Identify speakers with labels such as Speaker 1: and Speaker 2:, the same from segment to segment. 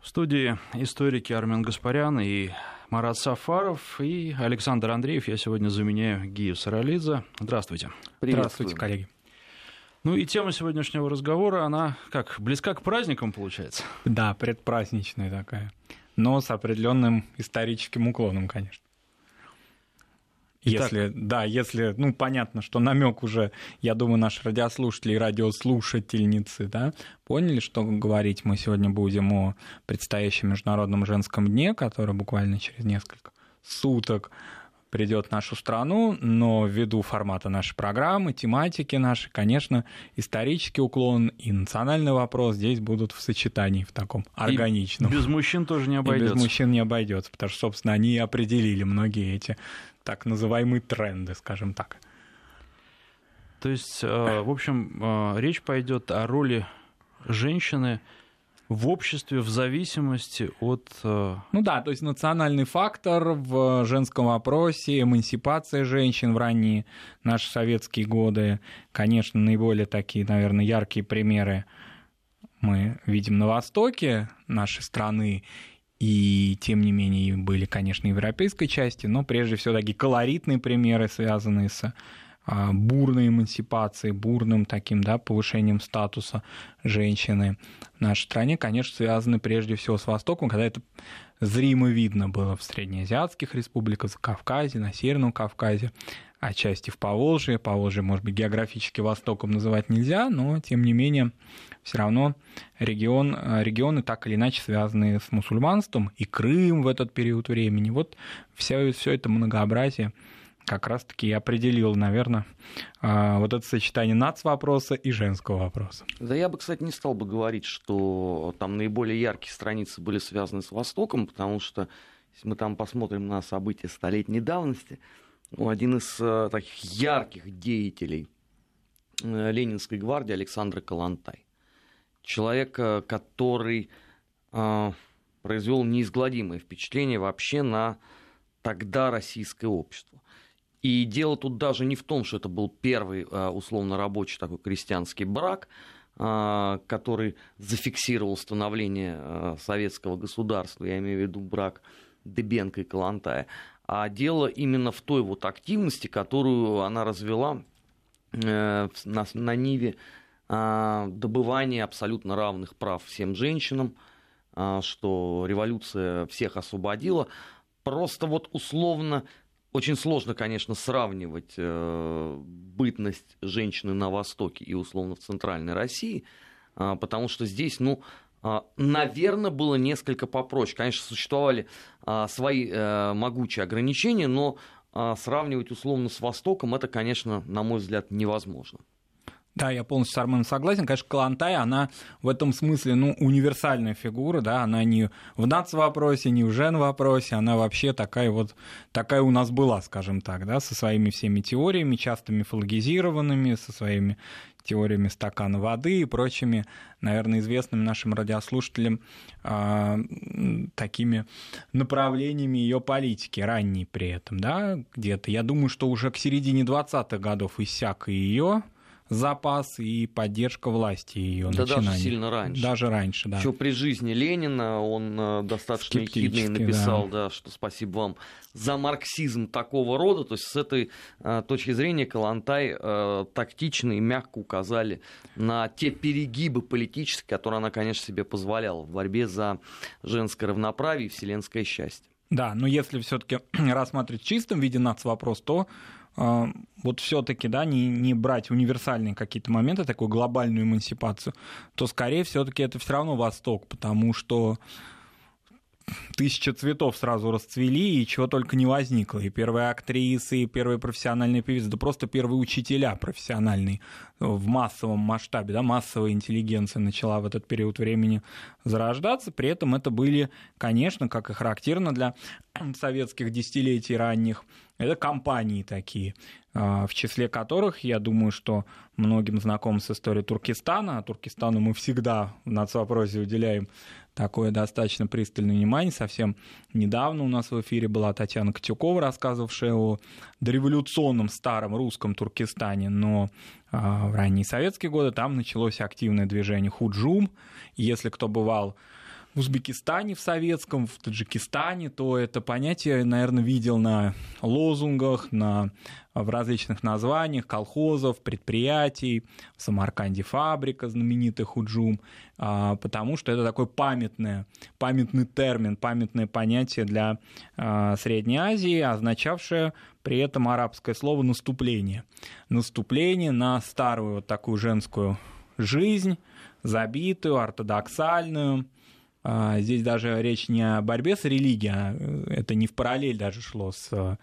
Speaker 1: В студии историки Армен Гаспарян и Марат Сафаров и Александр Андреев. Я сегодня заменяю Гию Саралидзе. Здравствуйте.
Speaker 2: Здравствуйте, коллеги.
Speaker 1: Ну и тема сегодняшнего разговора, она как, близка к праздникам, получается?
Speaker 2: Да, предпраздничная такая, но с определенным историческим уклоном, конечно. Итак, если, да, если, ну, понятно, что намек уже, я думаю, наши радиослушатели и радиослушательницы, да, поняли, что говорить мы сегодня будем о предстоящем Международном женском дне, который буквально через несколько суток придет в нашу страну, но ввиду формата нашей программы, тематики нашей, конечно, исторический уклон и национальный вопрос здесь будут в сочетании в таком органичном.
Speaker 1: И без мужчин тоже не обойдется.
Speaker 2: И без мужчин не обойдется, потому что, собственно, они и определили многие эти так называемые тренды, скажем так.
Speaker 1: То есть, э, в общем, э, речь пойдет о роли женщины в обществе в зависимости от... Э,
Speaker 2: ну да, то есть национальный фактор в женском вопросе, эмансипация женщин в ранние наши советские годы. Конечно, наиболее такие, наверное, яркие примеры мы видим на востоке нашей страны, и тем не менее были, конечно, европейской части, но прежде всего такие колоритные примеры, связанные с а, бурной эмансипацией, бурным таким да, повышением статуса женщины в нашей стране, конечно, связаны прежде всего с Востоком, когда это зримо видно было в среднеазиатских республиках, в Кавказе, на Северном Кавказе, отчасти в Поволжье. Поволжье, может быть, географически Востоком называть нельзя, но, тем не менее, все равно регион, регионы так или иначе связаны с мусульманством, и Крым в этот период времени. Вот все, все это многообразие как раз-таки и определил, наверное, а, вот это сочетание нац-вопроса и женского вопроса.
Speaker 3: Да я бы, кстати, не стал бы говорить, что там наиболее яркие страницы были связаны с Востоком, потому что если мы там посмотрим на события столетней давности, один из э, таких ярких деятелей э, Ленинской гвардии Александр Калантай. Человек, э, который произвел неизгладимое впечатление вообще на тогда российское общество. И дело тут даже не в том, что это был первый условно рабочий такой крестьянский брак, который зафиксировал становление советского государства, я имею в виду брак Дебенко и Калантая, а дело именно в той вот активности, которую она развела на, на Ниве добывания абсолютно равных прав всем женщинам, что революция всех освободила. Просто вот условно очень сложно, конечно, сравнивать э, бытность женщины на Востоке и условно в Центральной России, э, потому что здесь, ну, э, наверное, было несколько попроще. Конечно, существовали э, свои э, могучие ограничения, но э, сравнивать условно с Востоком это, конечно, на мой взгляд, невозможно.
Speaker 2: Да, я полностью с Арменом согласен. Конечно, Калантай, она в этом смысле, ну, универсальная фигура, да, она не в нац-вопросе, не в жен-вопросе, она вообще такая вот, такая у нас была, скажем так, да, со своими всеми теориями, часто мифологизированными, со своими теориями стакана воды и прочими, наверное, известными нашим радиослушателям э, такими направлениями ее политики, ранней при этом, да, где-то. Я думаю, что уже к середине 20-х годов иссяк и ее запас и поддержка власти ее
Speaker 3: да начинаний. даже сильно раньше.
Speaker 2: Даже раньше, да.
Speaker 3: Еще при жизни Ленина он э, достаточно ехидно написал, да. да, что спасибо вам за марксизм такого рода. То есть с этой э, точки зрения Калантай э, тактично и мягко указали на те перегибы политические, которые она, конечно, себе позволяла в борьбе за женское равноправие и вселенское счастье.
Speaker 2: Да, но если все-таки рассматривать в чистом виде нацвопрос, то а, вот все-таки, да, не, не брать универсальные какие-то моменты, такую глобальную эмансипацию, то скорее все-таки это все равно Восток, потому что тысяча цветов сразу расцвели, и чего только не возникло. И первые актрисы, и первые профессиональные певицы, да просто первые учителя профессиональные в массовом масштабе, да, массовая интеллигенция начала в этот период времени зарождаться. При этом это были, конечно, как и характерно для советских десятилетий ранних, это компании такие, а, в числе которых, я думаю, что многим знаком с историей Туркестана. А Туркестану мы всегда в нацвопросе уделяем такое достаточно пристальное внимание. Совсем недавно у нас в эфире была Татьяна Котюкова, рассказывавшая о дореволюционном старом русском Туркестане, но а, в ранние советские годы там началось активное движение Худжум. Если кто бывал в Узбекистане в советском, в Таджикистане, то это понятие, наверное, видел на лозунгах, на, в различных названиях колхозов, предприятий, в Самарканде фабрика знаменитый Худжум, а, потому что это такой памятный, памятный термин, памятное понятие для а, Средней Азии, означавшее при этом арабское слово «наступление». Наступление на старую вот такую женскую жизнь, забитую, ортодоксальную, здесь даже речь не о борьбе с религией, а, это не в параллель даже шло с э,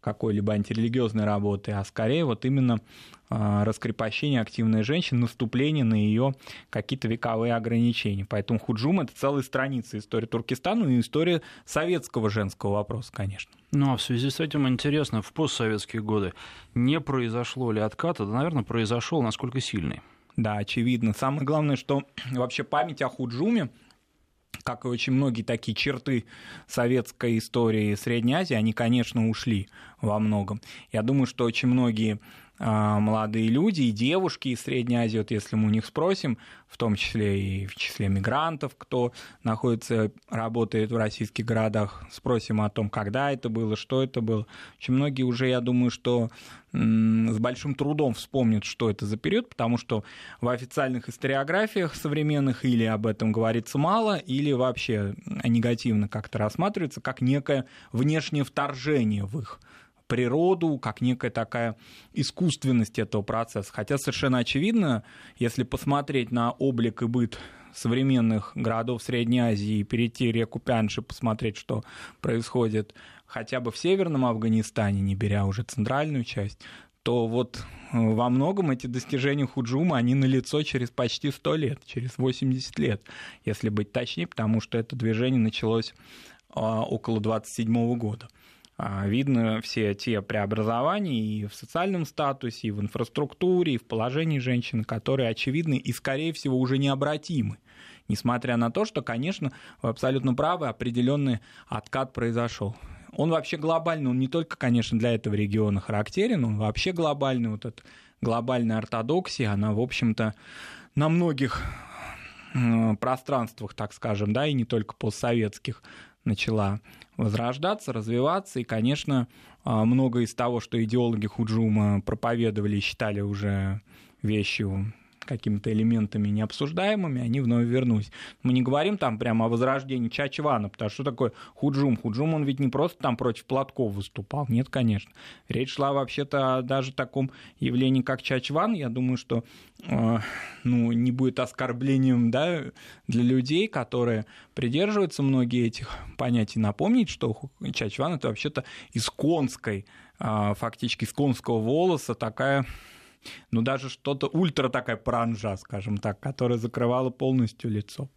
Speaker 2: какой-либо антирелигиозной работой, а скорее вот именно а, раскрепощение активной женщины, наступление на ее какие-то вековые ограничения. Поэтому Худжум — это целая страница истории Туркестана и история советского женского вопроса, конечно.
Speaker 1: Ну а в связи с этим интересно, в постсоветские годы не произошло ли отката? Да, наверное, произошел, насколько сильный.
Speaker 2: Да, очевидно. Самое главное, что вообще память о Худжуме — как и очень многие такие черты советской истории Средней Азии, они, конечно, ушли во многом. Я думаю, что очень многие молодые люди и девушки из Средней Азии, вот если мы у них спросим, в том числе и в числе мигрантов, кто находится, работает в российских городах, спросим о том, когда это было, что это было. Очень многие уже, я думаю, что с большим трудом вспомнят, что это за период, потому что в официальных историографиях современных или об этом говорится мало, или вообще негативно как-то рассматривается как некое внешнее вторжение в их природу, как некая такая искусственность этого процесса. Хотя совершенно очевидно, если посмотреть на облик и быт современных городов Средней Азии перейти реку Пянши, посмотреть, что происходит хотя бы в Северном Афганистане, не беря уже центральную часть, то вот э, во многом эти достижения Худжума, они налицо через почти 100 лет, через 80 лет, если быть точнее, потому что это движение началось а, около 27 года. А, видно все те преобразования и в социальном статусе, и в инфраструктуре, и в положении женщины, которые очевидны и, скорее всего, уже необратимы. Несмотря на то, что, конечно, вы абсолютно правы, определенный откат произошел. Он вообще глобальный, он не только, конечно, для этого региона характерен, он вообще глобальный. Вот эта глобальная ортодоксия, она, в общем-то, на многих пространствах, так скажем, да, и не только постсоветских, начала возрождаться, развиваться, и, конечно, а, много из того, что идеологи Худжума проповедовали и считали уже вещью какими-то элементами необсуждаемыми, они вновь вернулись. Мы не говорим там прямо о возрождении Чачвана, потому что такое Худжум? Худжум, он ведь не просто там против платков выступал, нет, конечно. Речь шла вообще-то о даже таком явлении, как Чачван. Я думаю, что э, ну, не будет оскорблением да, для людей, которые придерживаются многие этих понятий, напомнить, что Чачван — это вообще-то из конской, э, фактически из конского волоса такая ну, даже что-то ультра такая пранжа, скажем так, которая закрывала полностью лицо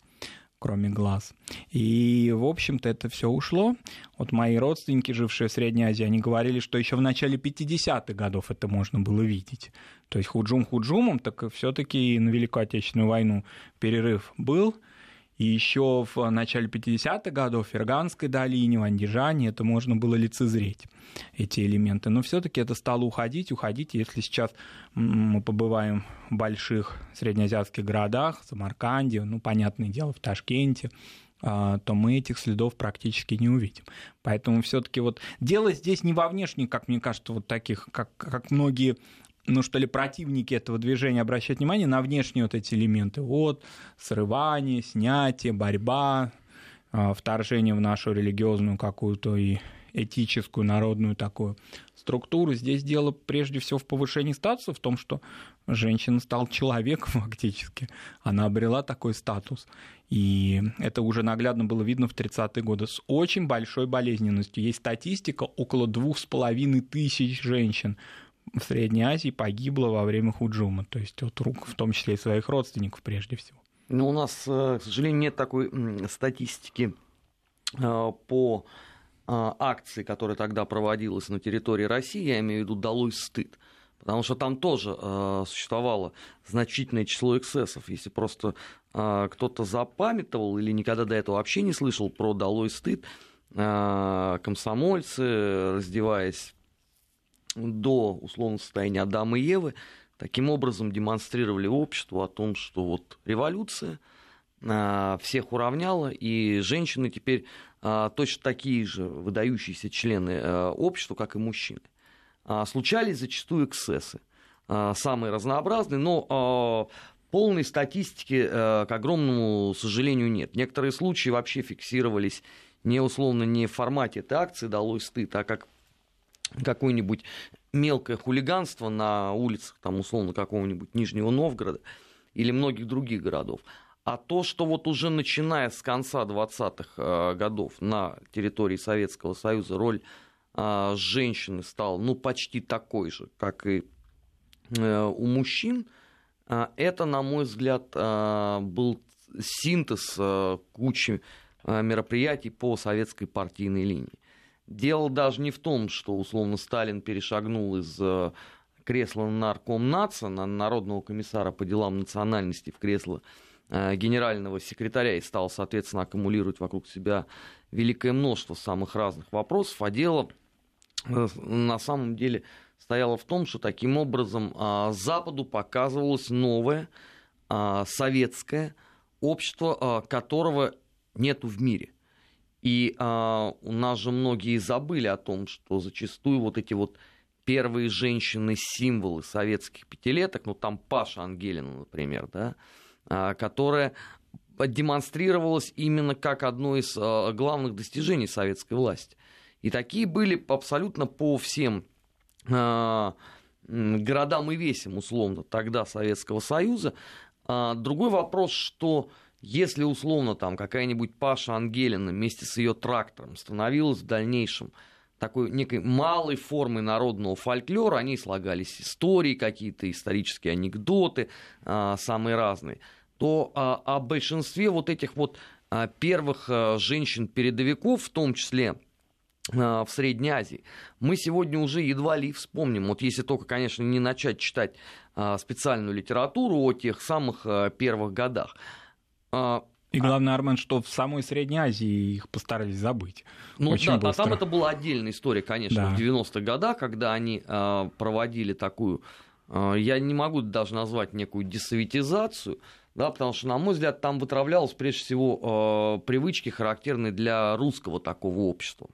Speaker 2: кроме глаз. И, в общем-то, это все ушло. Вот мои родственники, жившие в Средней Азии, они говорили, что еще в начале 50-х годов это можно было видеть. То есть худжум худжумом, так все-таки на Великую Отечественную войну перерыв был – и еще в начале 50-х годов в Ферганской долине, в Андижане это можно было лицезреть, эти элементы. Но все-таки это стало уходить, уходить. Если сейчас мы побываем в больших среднеазиатских городах, в Самарканде, ну, понятное дело, в Ташкенте, а, то мы этих следов практически не увидим. Поэтому все-таки вот дело здесь не во внешних, как мне кажется, вот таких, как, как многие ну что ли, противники этого движения обращают внимание на внешние вот эти элементы. Вот, срывание, снятие, борьба, а, вторжение в нашу религиозную какую-то и этическую, народную такую структуру. Здесь дело прежде всего в повышении статуса, в том, что женщина стала человеком фактически. Она обрела такой статус. И это уже наглядно было видно в 30-е годы с очень большой болезненностью. Есть статистика, около двух с половиной тысяч женщин в Средней Азии погибло во время худжума, то есть от рук, в том числе и своих родственников прежде всего.
Speaker 3: Ну, у нас, э, к сожалению, нет такой статистики э, по э, акции, которая тогда проводилась на территории России, я имею в виду «Долой стыд», потому что там тоже существовало значительное число эксцессов. Если просто кто-то запамятовал или никогда до этого вообще не слышал про «Долой стыд», комсомольцы, раздеваясь до условного состояния Адама и Евы, таким образом демонстрировали обществу о том, что вот революция, всех уравняла, и женщины теперь точно такие же выдающиеся члены общества, как и мужчины. Случались зачастую эксцессы, самые разнообразные, но полной статистики, к огромному сожалению, нет. Некоторые случаи вообще фиксировались не условно не в формате этой акции «Долой стыд», а как какое-нибудь мелкое хулиганство на улицах, там, условно, какого-нибудь Нижнего Новгорода или многих других городов. А то, что вот уже начиная с конца 20-х э, годов на территории Советского Союза роль э, женщины стала ну, почти такой же, как и э, у мужчин, это, на мой взгляд, был синтез кучи мероприятий по советской партийной линии. Дело даже не в том, что, условно, Сталин перешагнул из э, кресла наркомнаца на народного комиссара по делам национальности в кресло э, генерального секретаря и стал, соответственно, аккумулировать вокруг себя великое множество самых разных вопросов, а дело э, на самом деле стояло в том, что таким образом Западу показывалось новое советское общество, которого нету в мире. И а, у нас же многие забыли о том, что зачастую вот эти вот первые женщины-символы советских пятилеток, ну там Паша Ангелина, например, да, а, которая демонстрировалась именно как одно из а, главных достижений советской власти. И такие были абсолютно по всем а, городам и весям, условно, тогда Советского Союза. А, другой вопрос, что если условно там какая-нибудь Паша Ангелина вместе с ее трактором становилась в дальнейшем такой некой малой формой народного фольклора, они слагались истории какие-то, исторические анекдоты, а, самые разные, то а, о большинстве вот этих вот а, первых женщин-передовиков, в том числе в Средней Азии. Мы сегодня уже едва ли вспомним, вот если только, конечно, не начать читать специальную литературу о тех самых первых годах.
Speaker 2: А, и главное, Армен, что в самой Средней Азии их постарались забыть.
Speaker 3: Ну Очень да, а там это была отдельная история, конечно, да. в 90-х годах, когда они э, проводили такую, я не могу даже назвать некую десоветизацию, да, потому что, на мой взгляд, там вытравлялось прежде всего привычки, характерные для русского такого общества.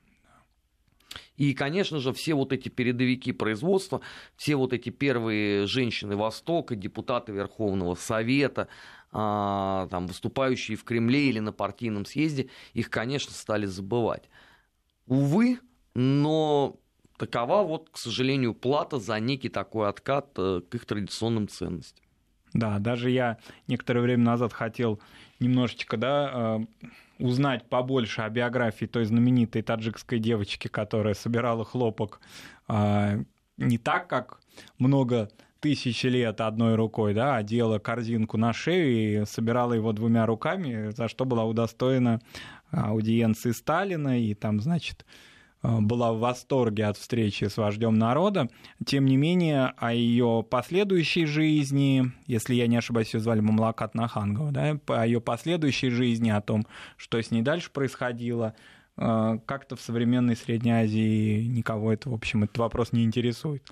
Speaker 3: И, конечно же, все вот эти передовики производства, все вот эти первые женщины Востока, депутаты Верховного Совета, а, там, выступающие в Кремле или на партийном съезде, их, конечно, стали забывать. Увы, но такова вот, к сожалению, плата за некий такой откат э, к их традиционным ценностям.
Speaker 2: Да, даже я некоторое время назад хотел немножечко, да, э, узнать побольше о биографии той знаменитой таджикской девочки, которая собирала хлопок э, не так, как много тысячи лет одной рукой, да, одела корзинку на шею и собирала его двумя руками, за что была удостоена аудиенции Сталина, и там, значит, была в восторге от встречи с вождем народа. Тем не менее, о ее последующей жизни, если я не ошибаюсь, ее звали Мамлакат Нахангова, да, о ее последующей жизни, о том, что с ней дальше происходило, как-то в современной Средней Азии никого это, в общем, этот вопрос не интересует.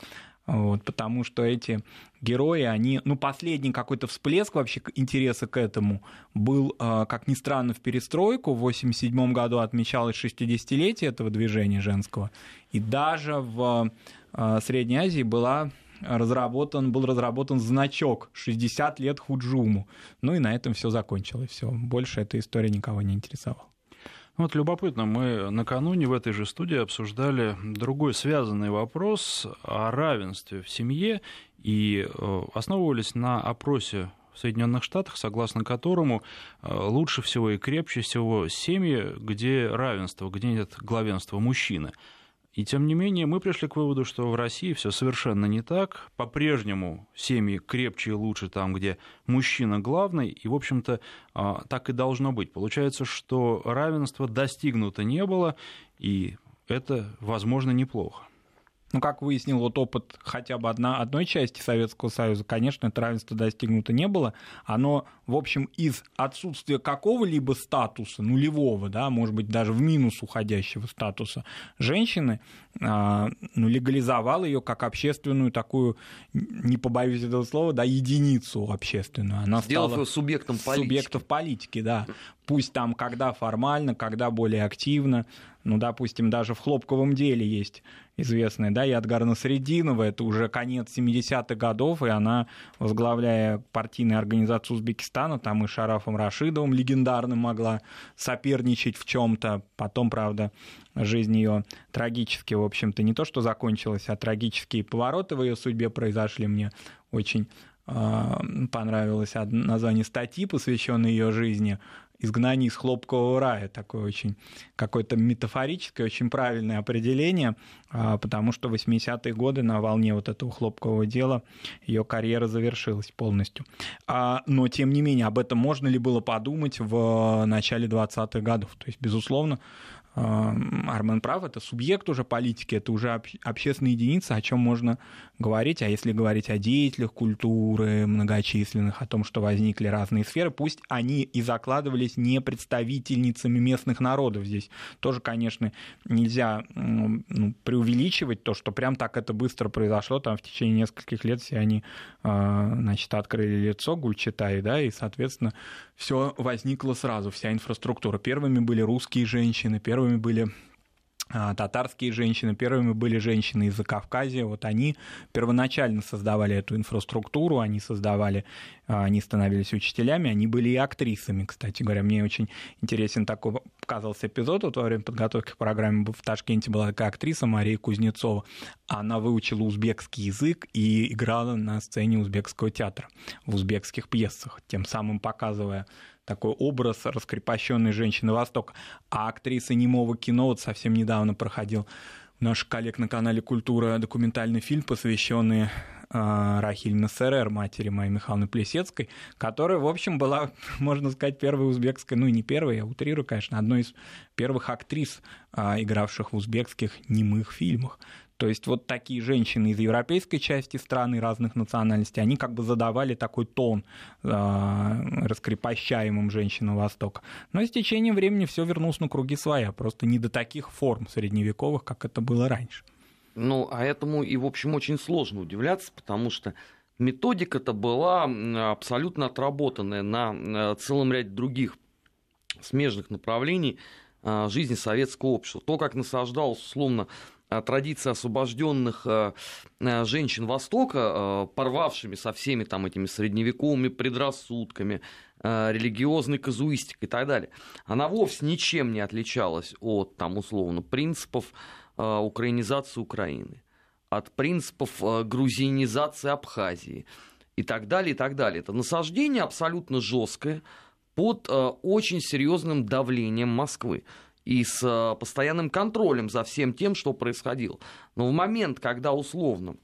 Speaker 2: Вот, потому что эти герои, они, ну, последний какой-то всплеск вообще интереса к этому был, а, как ни странно, в перестройку. В 1987 году отмечалось 60-летие этого движения женского. И даже в а, Средней Азии была разработан, был разработан значок 60 лет Худжуму. Ну и на этом все закончилось. Все. Больше эта история никого не интересовала.
Speaker 1: Вот любопытно, мы накануне в этой же студии обсуждали другой связанный вопрос о равенстве в семье и э, основывались на опросе в Соединенных Штатах, согласно которому э, лучше всего и крепче всего семьи, где равенство, где нет главенства мужчины. И тем не менее мы пришли к выводу, что в России все совершенно не так. По-прежнему семьи крепче и лучше там, где мужчина главный, и, в общем-то, а, так и должно быть. Получается, что равенства достигнуто не было, и это, возможно, неплохо.
Speaker 2: Ну, как выяснил вот опыт хотя бы одна, одной части Советского Союза, конечно, это равенство достигнуто не было. Оно, в общем, из отсутствия какого-либо статуса, нулевого, да, может быть, даже в минус уходящего статуса женщины, а, ну, легализовал ее как общественную такую, не побоюсь этого слова, да, единицу общественную.
Speaker 3: Она Сделав стала ее субъектом политики.
Speaker 2: Субъектов политики, да. Пусть там когда формально, когда более активно. Ну, допустим, даже в хлопковом деле есть известная, да, Ядгарна Срединова, это уже конец 70-х годов, и она, возглавляя партийную организацию Узбекистана, там и Шарафом Рашидовым легендарным могла соперничать в чем то Потом, правда, жизнь ее трагически, в общем-то, не то что закончилась, а трагические повороты в ее судьбе произошли. Мне очень а, понравилось название статьи, посвященной ее жизни изгнание из хлопкового рая. Такое очень какое-то метафорическое, очень правильное определение, а, потому что в 80-е годы на волне вот этого хлопкового дела ее карьера завершилась полностью. А, но, тем не менее, об этом можно ли было подумать в начале 20-х годов? То есть, безусловно, Армен прав, это субъект уже политики, это уже общественная единица, о чем можно говорить. А если говорить о деятелях культуры многочисленных, о том, что возникли разные сферы, пусть они и закладывались не представительницами местных народов. Здесь тоже, конечно, нельзя ну, преувеличивать то, что прям так это быстро произошло. Там в течение нескольких лет все они а, значит, открыли лицо Гульчатай, да, и, соответственно, все возникло сразу, вся инфраструктура. Первыми были русские женщины, первыми были а, татарские женщины, первыми были женщины из Закавказья, вот они первоначально создавали эту инфраструктуру, они создавали, а, они становились учителями, они были и актрисами, кстати говоря. Мне очень интересен такой показался эпизод, вот во время подготовки к программе в Ташкенте была такая актриса Мария Кузнецова, она выучила узбекский язык и играла на сцене узбекского театра в узбекских пьесах, тем самым показывая такой образ раскрепощенной женщины Востока. А актриса немого кино вот совсем недавно проходил наш коллег на канале «Культура» документальный фильм, посвященный э, Рахиль Насерер, матери моей Михайловны Плесецкой, которая, в общем, была, можно сказать, первой узбекской, ну, не первой, я утрирую, конечно, одной из первых актрис, э, игравших в узбекских немых фильмах. То есть вот такие женщины из европейской части страны разных национальностей, они как бы задавали такой тон э, раскрепощаемым женщинам Востока. Но с течением времени все вернулось на круги своя, просто не до таких форм средневековых, как это было раньше.
Speaker 3: Ну, а этому и, в общем, очень сложно удивляться, потому что методика-то была абсолютно отработанная на целом ряде других смежных направлений а, жизни советского общества. То, как насаждалось, условно, традиции освобожденных э, э, женщин Востока, э, порвавшими со всеми там этими средневековыми предрассудками, религиозной казуистикой и так далее, она вовсе ничем не отличалась от там условно принципов украинизации Украины, от принципов грузинизации Абхазии и так далее, и так далее. Это насаждение абсолютно жесткое под очень серьезным давлением Москвы и с э, постоянным контролем за всем тем, что происходило. Но в момент, когда условно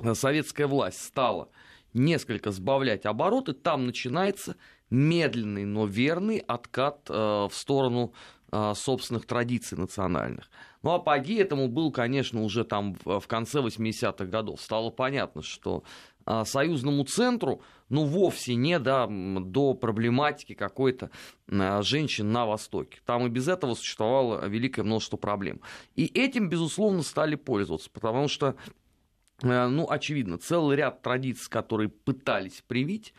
Speaker 3: э, советская власть стала несколько сбавлять обороты, там начинается медленный, но верный откат э, в сторону собственных традиций национальных. Ну, апогей этому был, конечно, уже там в конце 80-х годов. Стало понятно, что союзному центру, ну, вовсе не да, до проблематики какой-то а, женщин на Востоке. Там и без этого существовало великое множество проблем. И этим, безусловно, стали пользоваться, потому что, э, ну, очевидно, целый ряд традиций, которые пытались привить,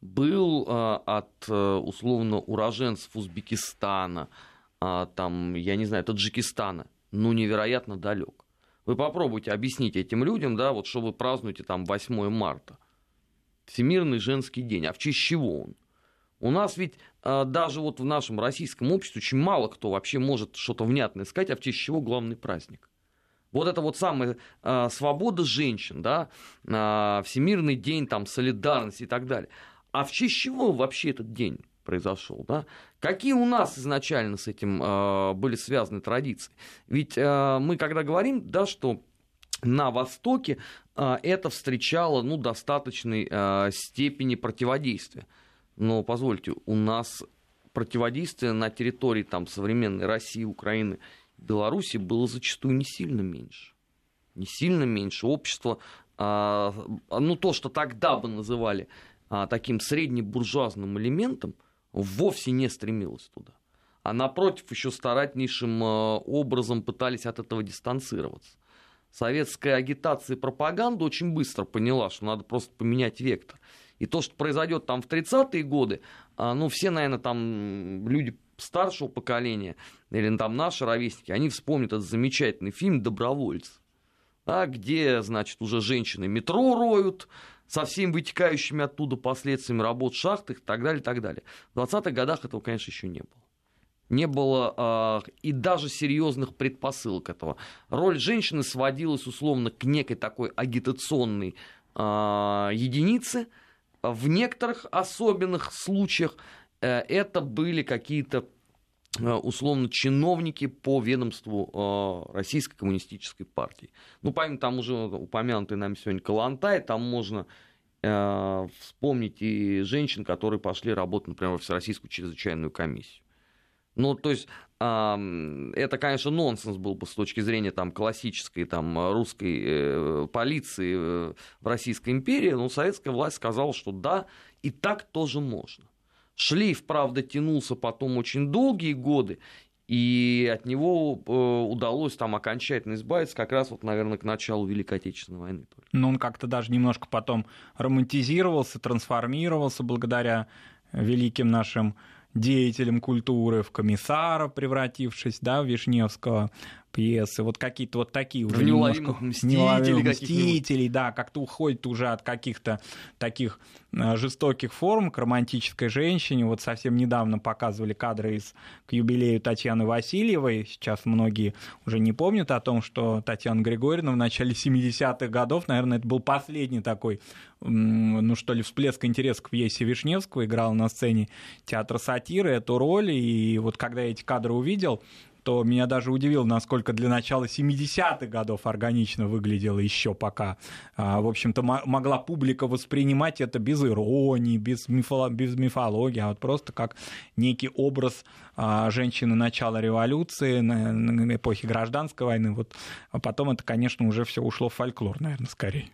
Speaker 3: был а, от, э, условно, уроженцев Узбекистана, там, я не знаю, Таджикистана, ну, невероятно далек. Вы попробуйте объяснить этим людям, да, вот что вы празднуете там 8 марта. Всемирный женский день. А в честь чего он? У нас ведь а, даже вот в нашем российском обществе очень мало кто вообще может что-то внятное сказать, а в честь чего главный праздник. Вот это вот самая а, свобода женщин, да, а, Всемирный день там солидарности и так далее. А в честь чего вообще этот день? Произошел. Да? Какие у нас изначально с этим э, были связаны традиции? Ведь э, мы когда говорим, да, что на Востоке э, это встречало ну, достаточной э, степени противодействия. Но позвольте, у нас противодействие на территории там, современной России, Украины, Беларуси было зачастую не сильно меньше. не сильно меньше. Общество, а, ну то, что тогда бы называли а, таким среднебуржуазным элементом, вовсе не стремилось туда. А напротив, еще старательнейшим а, образом пытались от этого дистанцироваться. Советская агитация и пропаганда очень быстро поняла, что надо просто поменять вектор. И то, что произойдет там в 30-е годы, а, ну, все, наверное, там люди старшего поколения, или там наши ровесники, они вспомнят этот замечательный фильм «Добровольцы», а, где, значит, уже женщины метро роют, со всеми вытекающими оттуда последствиями работ в и так далее, и так далее. В 20-х годах этого, конечно, еще не было. Не было э, и даже серьезных предпосылок этого. Роль женщины сводилась условно к некой такой агитационной э, единице. В некоторых особенных случаях э, это были какие-то условно чиновники по ведомству э, Российской коммунистической партии. Ну, помимо там уже упомянутый нами сегодня Калантай, там можно э, вспомнить и женщин, которые пошли работать, например, в Всероссийскую чрезвычайную комиссию. Ну, то есть это, конечно, нонсенс был бы с точки зрения там, классической там, русской э, полиции в Российской империи, но советская власть сказала, что да, и так тоже можно. Шлейф, правда, тянулся потом очень долгие годы, и от него э, удалось там окончательно избавиться как раз вот, наверное, к началу Великой Отечественной войны.
Speaker 2: Но он как-то даже немножко потом романтизировался, трансформировался благодаря великим нашим деятелем культуры, в комиссара превратившись, да, в Вишневского пьесы, вот какие-то вот такие уже
Speaker 3: немножко мстителей,
Speaker 2: мстителей да, как-то уходит уже от каких-то таких э, жестоких форм к романтической женщине. Вот совсем недавно показывали кадры из к юбилею Татьяны Васильевой. Сейчас многие уже не помнят о том, что Татьяна Григорьевна в начале 70-х годов, наверное, это был последний такой, ну что ли, всплеск интереса к пьесе Вишневского, играла на сцене театра сатиры эту роль, и вот когда я эти кадры увидел, то меня даже удивило, насколько для начала 70-х годов органично выглядело еще пока. А, в общем-то, могла публика воспринимать это без иронии, без, мифоло- без мифологии, а вот просто как некий образ а, женщины начала революции, эпохи гражданской войны. Вот. А потом это, конечно, уже все ушло в фольклор, наверное, скорее.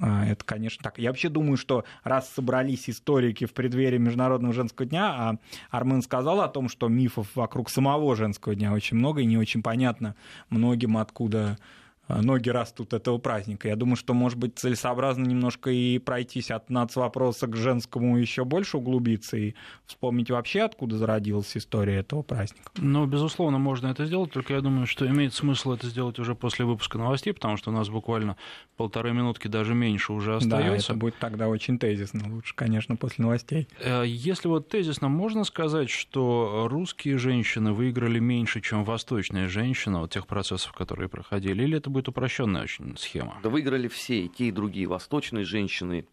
Speaker 2: А, это, конечно, так. Я вообще думаю, что раз собрались историки в преддверии Международного женского дня, а Армен сказал о том, что мифов вокруг самого женского дня очень много, и не очень понятно многим, откуда ноги растут этого праздника. Я думаю, что, может быть, целесообразно немножко и пройтись от нацвопроса к женскому еще больше углубиться и вспомнить вообще, откуда зародилась история этого праздника.
Speaker 1: Ну, безусловно, можно это сделать, только я думаю, что имеет смысл это сделать уже после выпуска новостей, потому что у нас буквально полторы минутки, даже меньше уже остается.
Speaker 2: Да, это будет тогда очень тезисно. Лучше, конечно, после новостей.
Speaker 1: Э, если вот тезисно можно сказать, что русские женщины выиграли меньше, чем восточные женщины от тех процессов, которые проходили, или это будет упрощенная очень схема.
Speaker 3: Да выиграли все, и те, и другие, восточные женщины,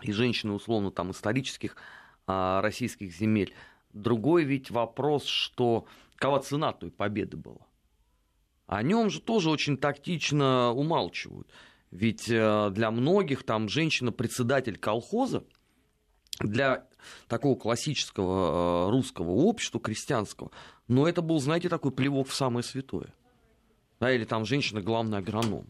Speaker 3: и женщины, условно, там, исторических а, российских земель. Другой ведь вопрос, что какова цена той победы была. О нем же тоже очень тактично умалчивают. Ведь э, для многих там женщина-председатель колхоза, для такого классического э, русского общества, крестьянского, но это был, знаете, такой плевок в самое святое да, или там женщина главный агроном.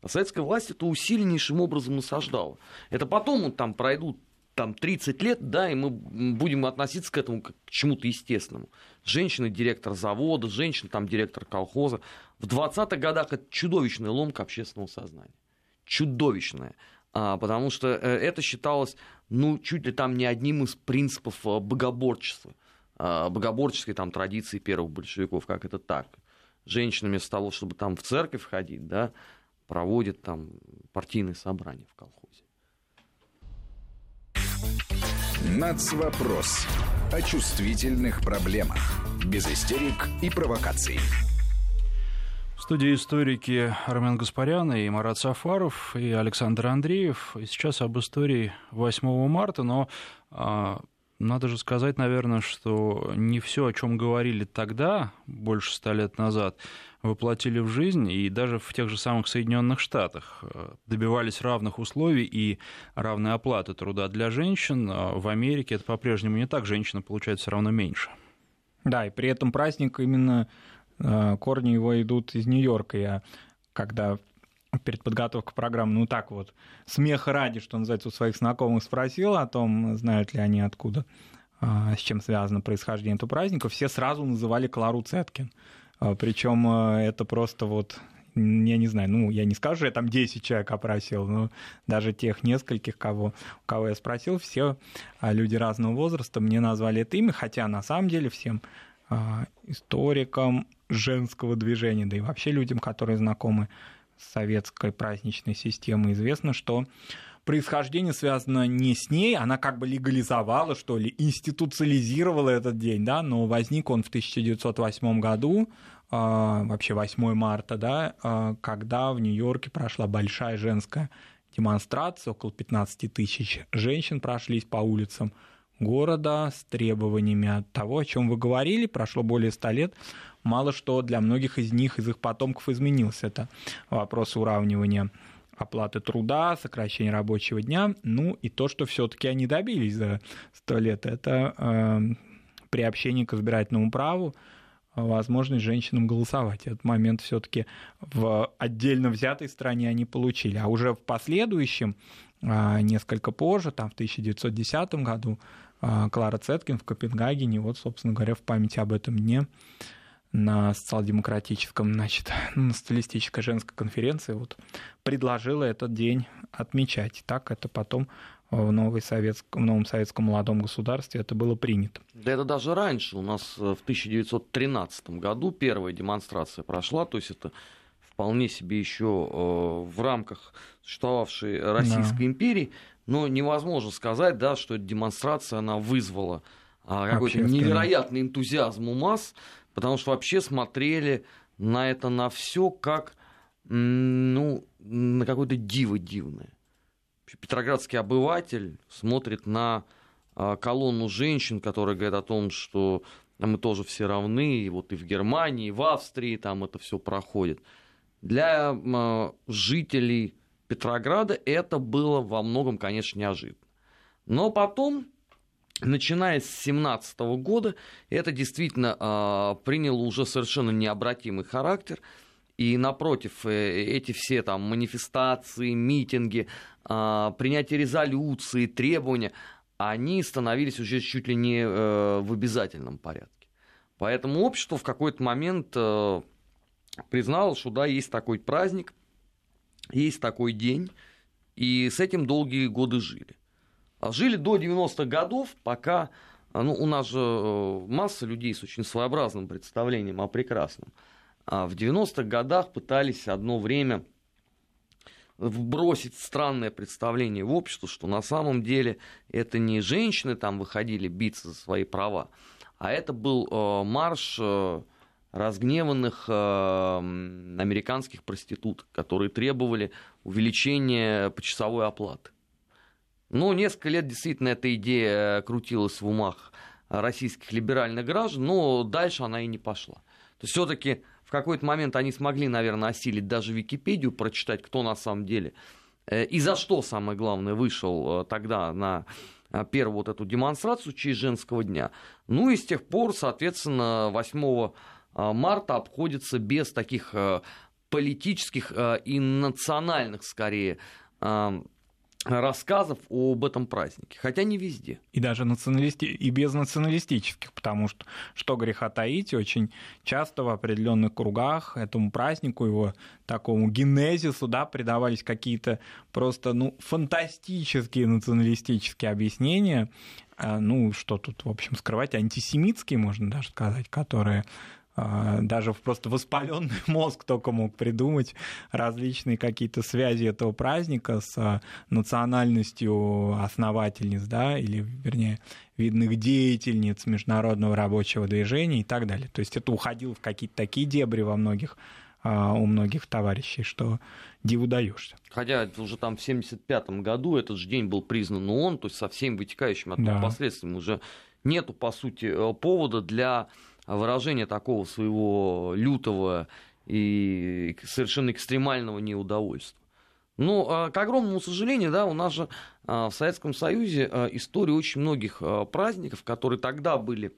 Speaker 3: А советская власть это усиленнейшим образом насаждала. Это потом вот, там пройдут там 30 лет, да, и мы будем относиться к этому как к чему-то естественному. Женщина директор завода, женщина там директор колхоза. В 20-х годах это чудовищная ломка общественного сознания. Чудовищная. А, потому что э, это считалось, ну, чуть ли там не одним из принципов э, богоборчества. А, богоборческой там традиции первых большевиков, как это так женщина вместо того, чтобы там в церковь ходить, да, проводит там партийные собрания в колхозе.
Speaker 4: Нацвопрос. О чувствительных проблемах. Без истерик и провокаций.
Speaker 1: В студии историки Армен Гаспарян и Марат Сафаров и Александр Андреев. И сейчас об истории 8 марта, но а, надо же сказать, наверное, что не все, о чем говорили тогда, больше ста лет назад, воплотили в жизнь, и даже в тех же самых Соединенных Штатах э, добивались равных условий и равной оплаты труда для женщин. А в Америке это по-прежнему не так, женщина получает все равно меньше.
Speaker 2: Да, и при этом праздник именно э, корни его идут из Нью-Йорка. Я когда перед подготовкой программы, ну так вот, смех ради, что называется, у своих знакомых спросил о том, знают ли они откуда, а, с чем связано происхождение этого праздника, все сразу называли Клару Цеткин. А, Причем это просто вот я не знаю, ну, я не скажу, я там 10 человек опросил, но даже тех нескольких, кого, кого я спросил, все люди разного возраста мне назвали это имя, хотя на самом деле всем историкам женского движения, да и вообще людям, которые знакомы советской праздничной системы известно, что происхождение связано не с ней, она как бы легализовала, что ли, институциализировала этот день, да, но возник он в 1908 году, а, вообще 8 марта, да, а, когда в Нью-Йорке прошла большая женская демонстрация, около 15 тысяч женщин прошлись по улицам города с требованиями от того, о чем вы говорили, прошло более 100 лет, мало что для многих из них, из их потомков изменился. Это вопрос уравнивания оплаты труда, сокращения рабочего дня, ну и то, что все-таки они добились за сто лет, это э, приобщение к избирательному праву, возможность женщинам голосовать. Этот момент все-таки в отдельно взятой стране они получили. А уже в последующем, э, несколько позже, там в 1910 году, Клара Цеткин в Копенгагене, вот, собственно говоря, в память об этом дне, на социал-демократическом, значит, на социалистической женской конференции вот, предложила этот день отмечать. Так это потом в, новой советском, в новом советском молодом государстве это было принято.
Speaker 3: Да это даже раньше. У нас э, в 1913 году первая демонстрация прошла, то есть это вполне себе еще э, в рамках существовавшей Российской да. империи, но невозможно сказать, да, что эта демонстрация она вызвала а, какой-то невероятный энтузиазм у масс, потому что вообще смотрели на это на все как ну, на какое-то диво дивное. Петроградский обыватель смотрит на а, колонну женщин, которые говорят о том, что мы тоже все равны, и вот и в Германии, и в Австрии там это все проходит. Для а, жителей Петрограда это было во многом, конечно, неожиданно. Но потом начиная с 17 года, это действительно э, приняло уже совершенно необратимый характер. И напротив, э, эти все там манифестации, митинги, э, принятие резолюции, требования, они становились уже чуть ли не э, в обязательном порядке. Поэтому общество в какой-то момент э, признало, что да, есть такой праздник, есть такой день, и с этим долгие годы жили. Жили до 90-х годов, пока а, ну, у нас же э, масса людей с очень своеобразным представлением о прекрасном. А в 90-х годах пытались одно время вбросить странное представление в общество, что на самом деле это не женщины там выходили биться за свои права, а это был э, марш э, разгневанных э, американских проституток, которые требовали увеличения почасовой оплаты. Ну, несколько лет действительно эта идея крутилась в умах российских либеральных граждан, но дальше она и не пошла. То есть все-таки в какой-то момент они смогли, наверное, осилить даже Википедию, прочитать, кто на самом деле э, и за что, самое главное, вышел э, тогда на э, первую вот эту демонстрацию честь женского дня. Ну и с тех пор, соответственно, 8 марта обходится без таких политических и национальных, скорее, рассказов об этом празднике, хотя не везде.
Speaker 2: И даже националисти... и без националистических, потому что, что греха таить, очень часто в определенных кругах этому празднику, его такому генезису, да, придавались какие-то просто, ну, фантастические националистические объяснения, а, ну, что тут, в общем, скрывать, антисемитские, можно даже сказать, которые а, даже просто воспаленный мозг только мог придумать различные какие-то связи этого праздника с а, национальностью основательниц, да, или, вернее, видных деятельниц международного рабочего движения и так далее. То есть это уходило в какие-то такие дебри во многих а, у многих товарищей, что диву даешься.
Speaker 3: Хотя уже там в 1975 году этот же день был признан ООН, то есть со всеми вытекающими оттуда да. последствиями уже нету, по сути, э, повода для выражение такого своего лютого и совершенно экстремального неудовольствия. Но, а, к огромному сожалению, да, у нас же а, в Советском Союзе а, история очень многих праздников, которые тогда были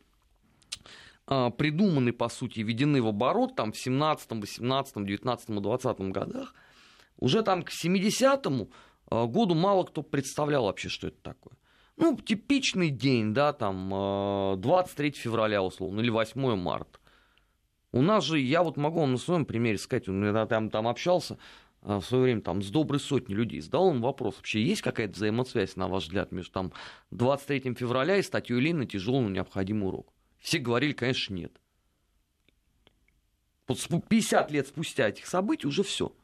Speaker 3: придуманы, по сути, введены в оборот там в 17, 18, 19, 20 годах, уже там к 70-му а, году мало кто представлял вообще, что это такое. Ну, типичный день, да, там 23 февраля, условно, или 8 марта. У нас же, я вот могу вам на своем примере сказать, я там, там общался в свое время там, с доброй сотней людей, задал им вопрос, вообще есть какая-то взаимосвязь, на ваш взгляд, между там, 23 февраля и статьей Ленина «Тяжелый, но необходимый урок». Все говорили, конечно, нет. Вот 50 лет спустя этих событий уже все.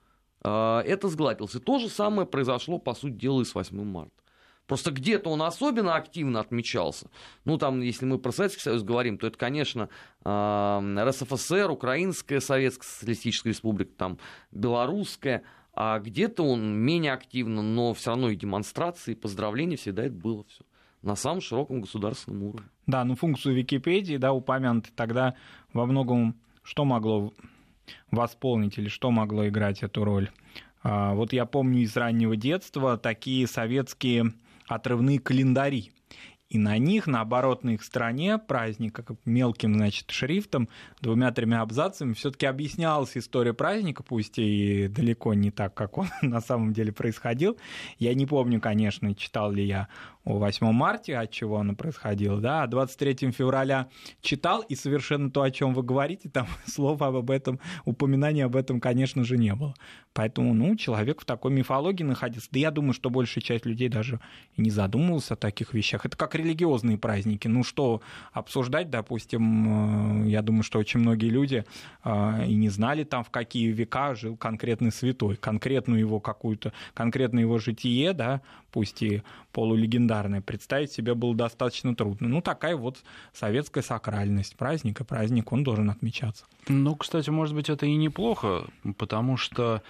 Speaker 3: А, это сгладилось. И то же самое произошло, по сути дела, и с 8 марта. Просто где-то он особенно активно отмечался. Ну, там, если мы про Советский Союз говорим, то это, конечно, РСФСР, Украинская Советская Социалистическая Республика, там, Белорусская. А где-то он менее активно, но все равно и демонстрации, и поздравления всегда это было все на самом широком государственном уровне.
Speaker 2: Да, ну функцию Википедии, да, упомянуты тогда во многом что могло восполнить или что могло играть эту роль? А, вот я помню из раннего детства такие советские отрывные календари. И на них, на оборотной их стороне праздника, мелким, значит, шрифтом, двумя-тремя абзацами, все-таки объяснялась история праздника, пусть и далеко не так, как он на самом деле происходил. Я не помню, конечно, читал ли я о 8 марта, от чего оно происходило, да, а 23 февраля читал, и совершенно то, о чем вы говорите, там слова об этом, упоминания об этом, конечно же, не было. Поэтому, ну, человек в такой мифологии находится. Да я думаю, что большая часть людей даже не задумывался о таких вещах. Это как религиозные праздники. Ну, что обсуждать, допустим, э, я думаю, что очень многие люди э, и не знали там, в какие века жил конкретный святой, конкретную его какую-то, конкретное его житие, да, пусть и полулегендарное, представить себе было достаточно трудно. Ну, такая вот советская сакральность праздника. Праздник, он должен отмечаться.
Speaker 1: Ну, кстати, может быть, это и неплохо, потому что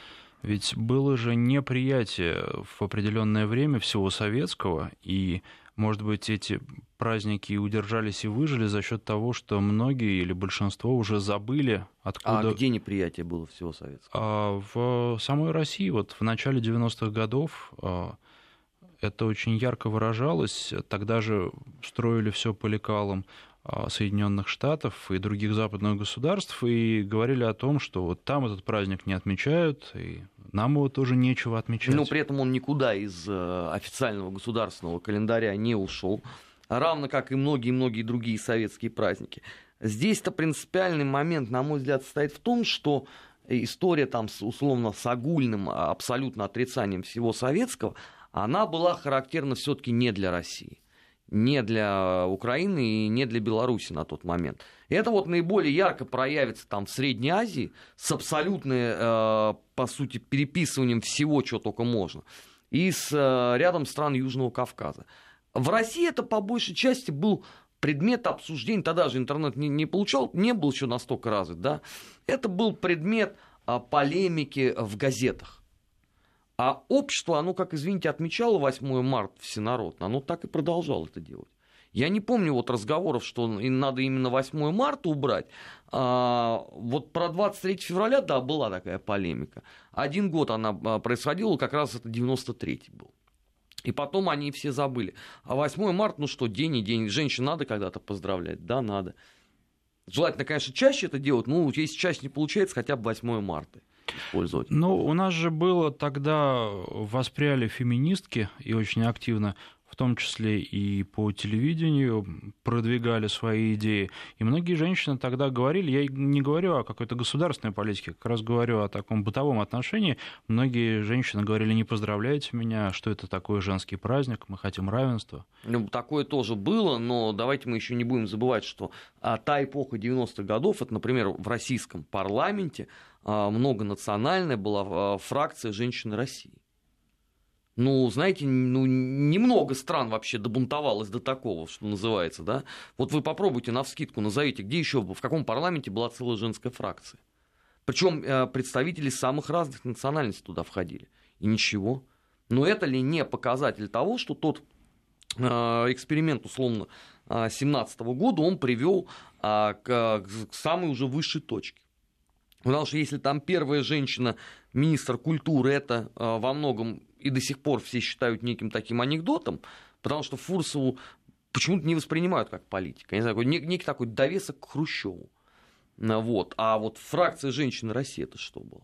Speaker 1: ведь было же неприятие в определенное время всего советского, и, может быть, эти праздники удержались и выжили за счет того, что многие или большинство уже забыли, откуда...
Speaker 3: А где неприятие было всего советского? А,
Speaker 1: в самой России, вот в начале 90-х годов а, это очень ярко выражалось. Тогда же строили все по лекалам а, Соединенных Штатов и других западных государств и говорили о том, что вот там этот праздник не отмечают, и нам его тоже нечего отмечать.
Speaker 3: Но при этом он никуда из э, официального государственного календаря не ушел, равно как и многие-многие другие советские праздники. Здесь-то принципиальный момент, на мой взгляд, состоит в том, что история там условно с огульным абсолютно отрицанием всего советского – она была характерна все-таки не для России не для Украины и не для Беларуси на тот момент. Это вот наиболее ярко проявится там в Средней Азии с абсолютной, э, по сути, переписыванием всего, чего только можно, и с э, рядом стран Южного Кавказа. В России это по большей части был предмет обсуждения, тогда же интернет не, не получал, не был еще настолько развит, да, это был предмет э, полемики в газетах. А общество, оно, как, извините, отмечало 8 марта всенародно, оно так и продолжало это делать. Я не помню вот разговоров, что надо именно 8 марта убрать. А, вот про 23 февраля, да, была такая полемика. Один год она а, происходила, как раз это 93-й был. И потом они все забыли. А 8 марта, ну что, день и день. Женщин надо когда-то поздравлять? Да, надо. Желательно, конечно, чаще это делать, но если чаще не получается, хотя бы 8 марта использовать.
Speaker 1: Ну, у нас же было тогда, воспряли феминистки и очень активно в том числе и по телевидению, продвигали свои идеи. И многие женщины тогда говорили, я не говорю о какой-то государственной политике, как раз говорю о таком бытовом отношении. Многие женщины говорили, не поздравляйте меня, что это такой женский праздник, мы хотим равенства.
Speaker 3: Ну, такое тоже было, но давайте мы еще не будем забывать, что а, та эпоха 90-х годов, это, например, в российском парламенте а, многонациональная была а, фракция женщины России ну, знаете, ну, немного стран вообще добунтовалось до такого, что называется, да. Вот вы попробуйте на вскидку назовите, где еще, в каком парламенте была целая женская фракция. Причем э, представители самых разных национальностей туда входили. И ничего. Но это ли не показатель того, что тот э, эксперимент, условно, 2017 года, он привел а, к самой уже высшей точке. Потому что если там первая женщина, министр культуры, это во многом и до сих пор все считают неким таким анекдотом, потому что Фурсову почему-то не воспринимают как политика. Я не знаю, некий такой довесок к Хрущеву. Вот. А вот фракция женщин России это что было?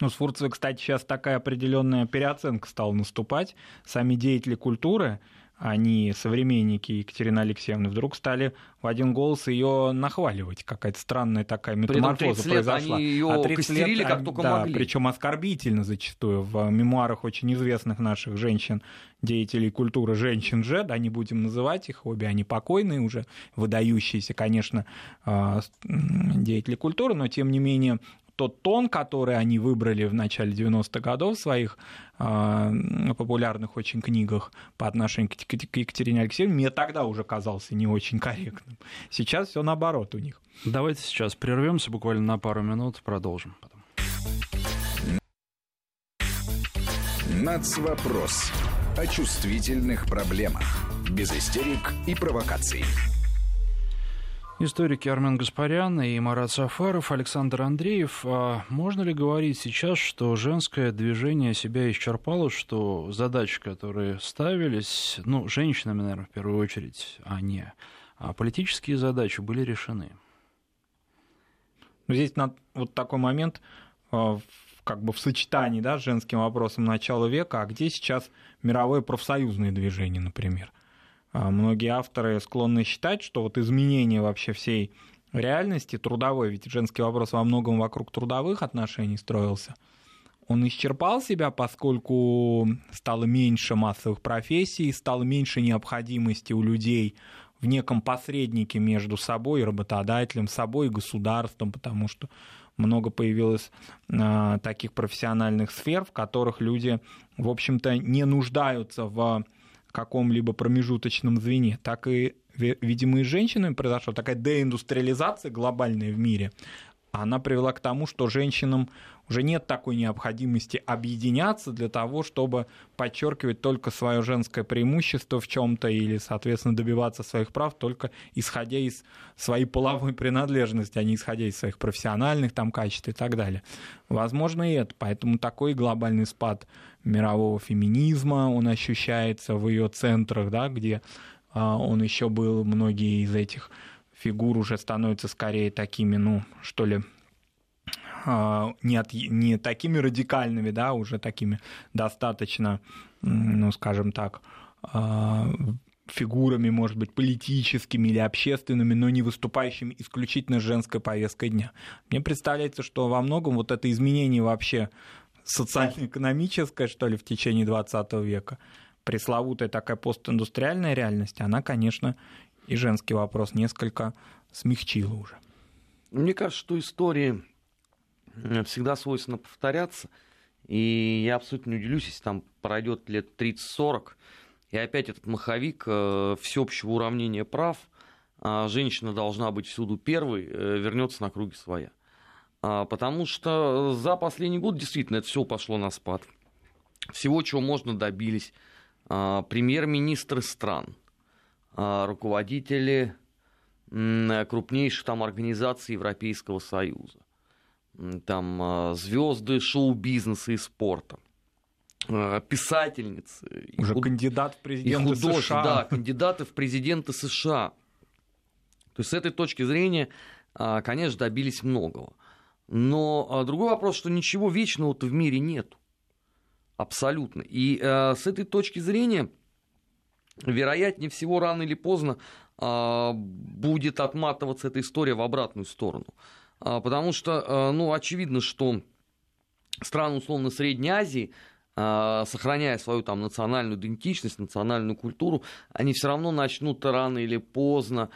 Speaker 2: Ну, с Фурцевой, кстати, сейчас такая определенная переоценка стала наступать. Сами деятели культуры, они современники Екатерины Алексеевны, вдруг стали в один голос ее нахваливать. Какая-то странная такая метаморфоза
Speaker 3: произошла. Они ее а костерили лет, как только да, могли.
Speaker 2: Причем оскорбительно зачастую. В мемуарах очень известных наших женщин, деятелей культуры, женщин же, да, не будем называть их, обе они покойные уже, выдающиеся, конечно, а, деятели культуры, но тем не менее тот тон, который они выбрали в начале 90-х годов в своих э, популярных очень книгах по отношению к, к Екатерине Алексеевне, мне тогда уже казался не очень корректным. Сейчас все наоборот у них.
Speaker 1: Давайте сейчас прервемся буквально на пару минут, продолжим потом.
Speaker 4: Нацвопрос о чувствительных проблемах. Без истерик и провокаций.
Speaker 1: Историки Армен Гаспарян и Марат Сафаров, Александр Андреев. А можно ли говорить сейчас, что женское движение себя исчерпало, что задачи, которые ставились, ну, женщинами, наверное, в первую очередь, а не а политические задачи были решены?
Speaker 2: Ну, здесь на, вот такой момент, а, как бы в сочетании да, с женским вопросом начала века, а где сейчас мировое профсоюзное движение, например – многие авторы склонны считать, что вот изменение вообще всей реальности трудовой, ведь женский вопрос во многом вокруг трудовых отношений строился, он исчерпал себя, поскольку стало меньше массовых профессий, стало меньше необходимости у людей в неком посреднике между собой и работодателем, собой и государством, потому что много появилось э, таких профессиональных сфер, в которых люди, в общем-то, не нуждаются в каком-либо промежуточном звене, так и, видимо, и с женщинами произошла такая деиндустриализация глобальная в мире. Она привела к тому, что женщинам уже нет такой необходимости объединяться для того, чтобы подчеркивать только свое женское преимущество в чем-то или, соответственно, добиваться своих прав только исходя из своей половой принадлежности, а не исходя из своих профессиональных там качеств и так далее. Возможно, и это. Поэтому такой глобальный спад мирового феминизма, он ощущается в ее центрах, да, где а, он еще был, многие из этих фигур уже становятся скорее такими, ну, что ли, а, не, от, не такими радикальными, да, уже такими достаточно, ну, скажем так, а, фигурами, может быть, политическими или общественными, но не выступающими исключительно женской повесткой дня. Мне представляется, что во многом вот это изменение вообще социально-экономическое, что ли, в течение 20 века, пресловутая такая постиндустриальная реальность, она, конечно, и женский вопрос несколько смягчила уже.
Speaker 3: Мне кажется, что истории всегда свойственно повторяться. И я абсолютно не удивлюсь, если там пройдет лет 30-40, и опять этот маховик э, всеобщего уравнения прав, э, женщина должна быть всюду первой, э, вернется на круги своя. А, потому что за последний год действительно это все пошло на спад. Всего, чего можно, добились. А, премьер-министры стран, а, руководители крупнейших там организаций Европейского Союза там звезды шоу-бизнеса и спорта писательницы.
Speaker 2: Уже худ... кандидат в президенты США.
Speaker 3: Да, кандидаты в президенты США. То есть с этой точки зрения, конечно, добились многого. Но другой вопрос, что ничего вечного-то в мире нет. Абсолютно. И с этой точки зрения, вероятнее всего, рано или поздно будет отматываться эта история в обратную сторону. А, потому что, а, ну, очевидно, что страны, условно, Средней Азии, а, сохраняя свою там национальную идентичность, национальную культуру, они все равно начнут рано или поздно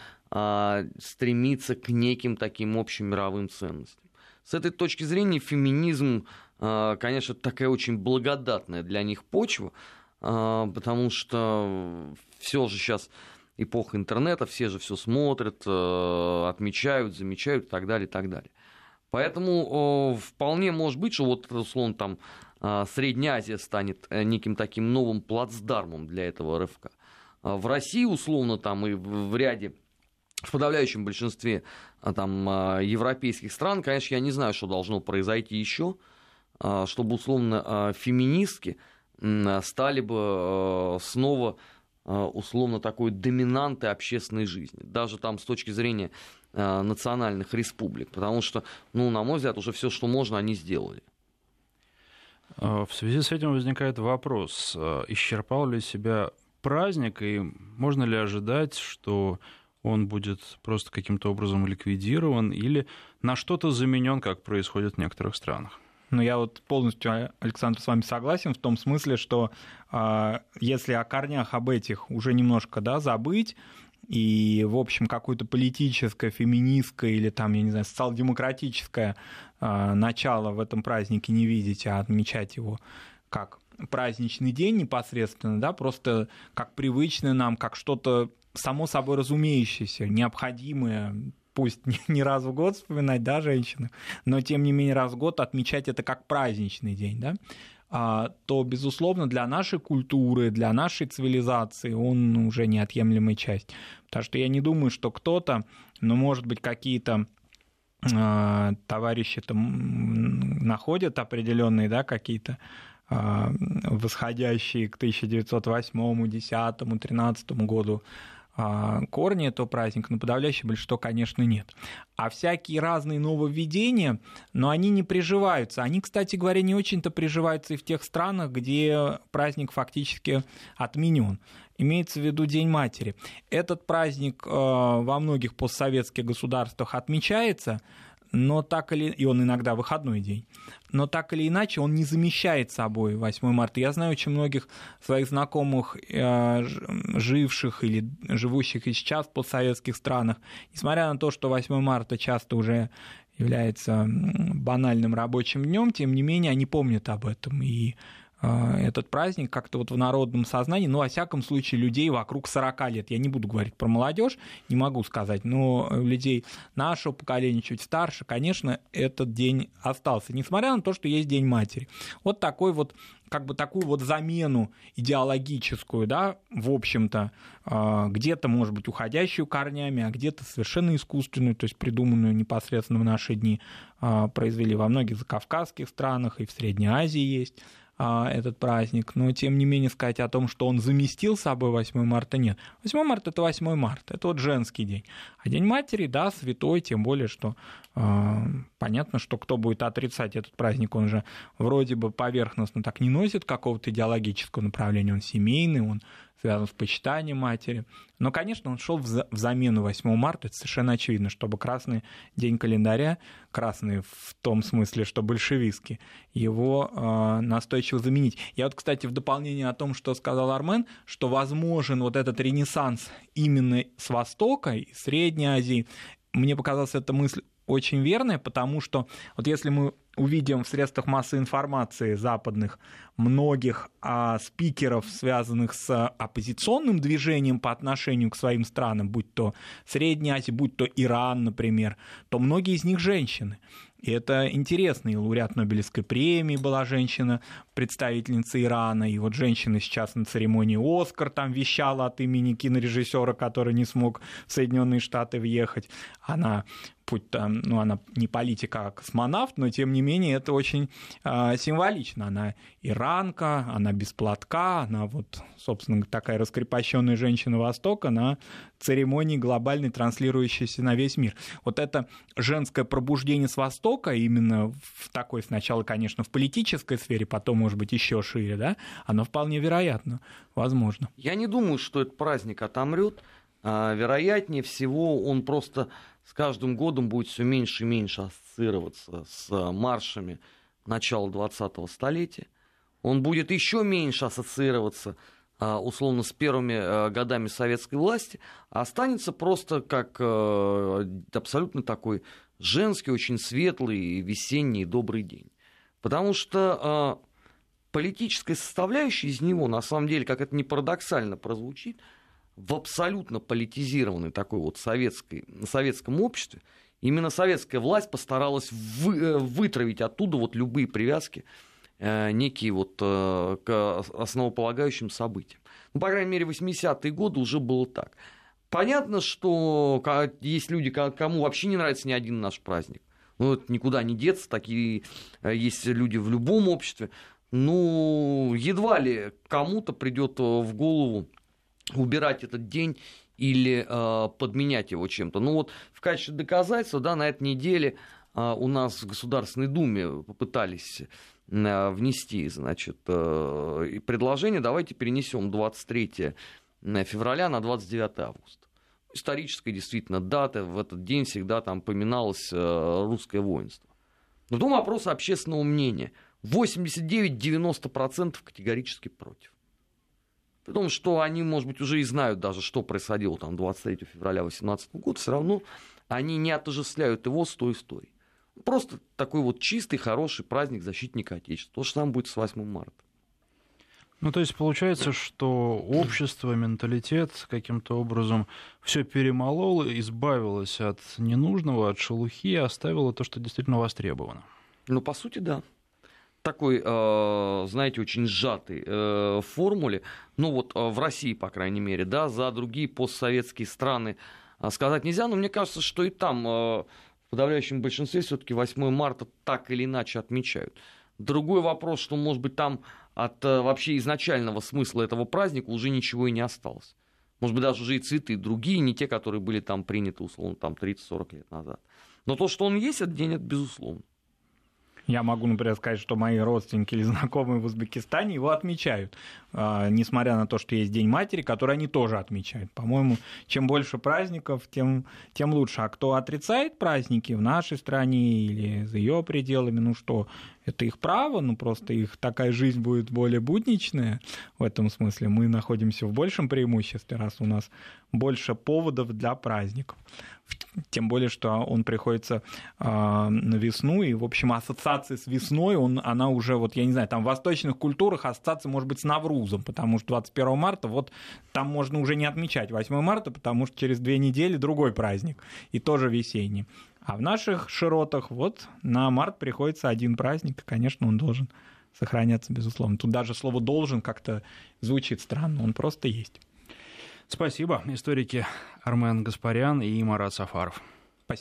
Speaker 3: стремиться к неким таким общим мировым ценностям. С этой точки зрения феминизм, конечно, такая очень благодатная для них почва, потому что все же сейчас эпоха интернета, все же все смотрят, э, отмечают, замечают и так далее, и так далее. Поэтому вполне может быть, что вот, условно, там Средняя Азия станет э, неким таким новым плацдармом для этого рывка. А в России, условно, там и в ряде, в подавляющем большинстве там, европейских стран, конечно, я не знаю, что должно произойти еще, чтобы, условно, феминистки стали бы снова условно такой доминанты общественной жизни, даже там с точки зрения национальных республик, потому что, ну, на мой взгляд, уже все, что можно, они сделали.
Speaker 1: В связи с этим возникает вопрос, исчерпал ли себя праздник, и можно ли ожидать, что он будет просто каким-то образом ликвидирован или на что-то заменен, как происходит в некоторых странах?
Speaker 2: Ну, я вот полностью, Александр, с вами согласен в том смысле, что э, если о корнях об этих уже немножко да, забыть, и, в общем, какое-то политическое, феминистское или там, я не знаю, социал-демократическое э, начало в этом празднике не видеть, а отмечать его как праздничный день непосредственно, да, просто как привычное нам, как что-то само собой разумеющееся, необходимое, пусть не раз в год вспоминать, да, женщины, но тем не менее раз в год отмечать это как праздничный день, да, а, то, безусловно, для нашей культуры, для нашей цивилизации он уже неотъемлемая часть. Потому что я не думаю, что кто-то, ну, может быть, какие-то а, товарищи там находят определенные, да, какие-то а, восходящие к 1908, 10, 13 году корни этого праздника, но подавляющее большинство, конечно, нет. А всякие разные нововведения, но они не приживаются. Они, кстати говоря, не очень-то приживаются и в тех странах, где праздник фактически отменен. Имеется в виду День матери. Этот праздник а, во многих постсоветских государствах отмечается, но так или... и он иногда выходной день, но так или иначе он не замещает собой 8 марта. Я знаю очень многих своих знакомых, э, живших или живущих и сейчас в постсоветских странах, несмотря на то, что 8 марта часто уже является банальным рабочим днем, тем не менее они помнят об этом и этот праздник как-то вот в народном сознании, ну, во всяком случае, людей вокруг 40 лет. Я не буду говорить про молодежь, не могу сказать, но людей нашего поколения, чуть старше, конечно, этот день остался, несмотря на то, что есть День матери. Вот такой вот как бы такую вот замену идеологическую, да, в общем-то, а, где-то, может быть, уходящую корнями, а где-то совершенно искусственную, то есть придуманную непосредственно в наши дни, а, произвели во многих закавказских странах, и в Средней Азии есть этот праздник, но тем не менее сказать о том, что он заместил собой 8 марта, нет. 8 марта это 8 марта, это вот женский день. А День матери, да, святой, тем более, что э, понятно, что кто будет отрицать этот праздник, он же вроде бы поверхностно так не носит какого-то идеологического направления, он семейный, он связан с почитанием матери. Но, конечно, он шел в замену 8 марта, это совершенно очевидно, чтобы красный день календаря, красный в том смысле, что большевистский, его э, настойчиво заменить. Я вот, кстати, в дополнение о том, что сказал Армен, что возможен вот этот ренессанс именно с Востока и Средней Азии, мне показалась эта мысль очень верная, потому что вот если мы увидим в средствах массовой информации западных многих а, спикеров, связанных с оппозиционным движением по отношению к своим странам, будь то Средняя Азия, будь то Иран, например, то многие из них женщины. И это интересно. И лауреат Нобелевской премии была женщина, представительница Ирана. И вот женщина сейчас на церемонии «Оскар» там вещала от имени кинорежиссера, который не смог в Соединенные Штаты въехать. Она путь там, ну, она не политика, а космонавт, но тем не менее это очень э, символично. Она иранка, она без платка, она вот, собственно, такая раскрепощенная женщина Востока на церемонии глобальной, транслирующейся на весь мир. Вот это женское пробуждение с Востока, именно в такой сначала, конечно, в политической сфере, потом, может быть, еще шире, да, оно вполне вероятно, возможно.
Speaker 3: Я не думаю, что этот праздник отомрет. А, вероятнее всего, он просто с каждым годом будет все меньше и меньше ассоциироваться с маршами начала 20-го столетия. Он будет еще меньше ассоциироваться а, условно с первыми а, годами советской власти, а останется просто как абсолютно такой женский, очень светлый, весенний, добрый день. Потому что политическая составляющая из него, на самом деле, как это не парадоксально прозвучит, в абсолютно политизированной такой вот советской, советском обществе, именно советская власть постаралась вы, э, вытравить оттуда вот любые привязки, э, некие вот э, к основополагающим событиям. Ну, по крайней мере, 80-е годы уже было так. Понятно, что есть люди, кому вообще не нравится ни один наш праздник. Ну, это никуда не деться, такие есть люди в любом обществе. Ну, едва ли кому-то придет в голову убирать этот день или э, подменять его чем-то. Ну вот в качестве доказательства, да, на этой неделе э, у нас в Государственной Думе попытались э, внести, значит, э, предложение, давайте перенесем 23 февраля на 29 августа. Историческая действительно дата, в этот день всегда там поминалось э, русское воинство. Но тут вопрос общественного мнения. 89-90% категорически против. При том, что они, может быть, уже и знают даже, что происходило там 23 февраля 2018 года, все равно они не отождествляют его с той историей. Просто такой вот чистый, хороший праздник защитника Отечества. То же самое будет с 8 марта.
Speaker 1: Ну, то есть получается, что общество, менталитет каким-то образом все перемололо, избавилось от ненужного, от шелухи, оставило то, что действительно востребовано.
Speaker 3: Ну, по сути, да такой, э, знаете, очень сжатой э, формуле, ну вот э, в России, по крайней мере, да, за другие постсоветские страны сказать нельзя, но мне кажется, что и там в подавляющем большинстве все-таки 8 марта так или иначе отмечают. Другой вопрос, что, может быть, там от вообще изначального смысла этого праздника уже ничего и не осталось. Может быть, даже уже и цветы другие, не те, которые были там приняты, условно, там 30-40 лет назад. Но то, что он есть, этот день, это безусловно.
Speaker 2: Я могу, например, сказать, что мои родственники или знакомые в Узбекистане его отмечают, а, несмотря на то, что есть День матери, который они тоже отмечают. По-моему, чем больше праздников, тем, тем лучше. А кто отрицает праздники в нашей стране или за ее пределами, ну что, это их право, ну просто их такая жизнь будет более будничная в этом смысле. Мы находимся в большем преимуществе, раз у нас больше поводов для праздников. Тем более, что он приходится э, на весну, и, в общем, ассоциация с весной, он, она уже, вот, я не знаю, там в восточных культурах ассоциация может быть с Наврузом, потому что 21 марта, вот там можно уже не отмечать 8 марта, потому что через две недели другой праздник, и тоже весенний. А в наших широтах вот на март приходится один праздник, и, конечно, он должен сохраняться, безусловно. Тут даже слово «должен» как-то звучит странно, он просто есть.
Speaker 1: Спасибо. Историки Армен Гаспарян и Марат Сафаров.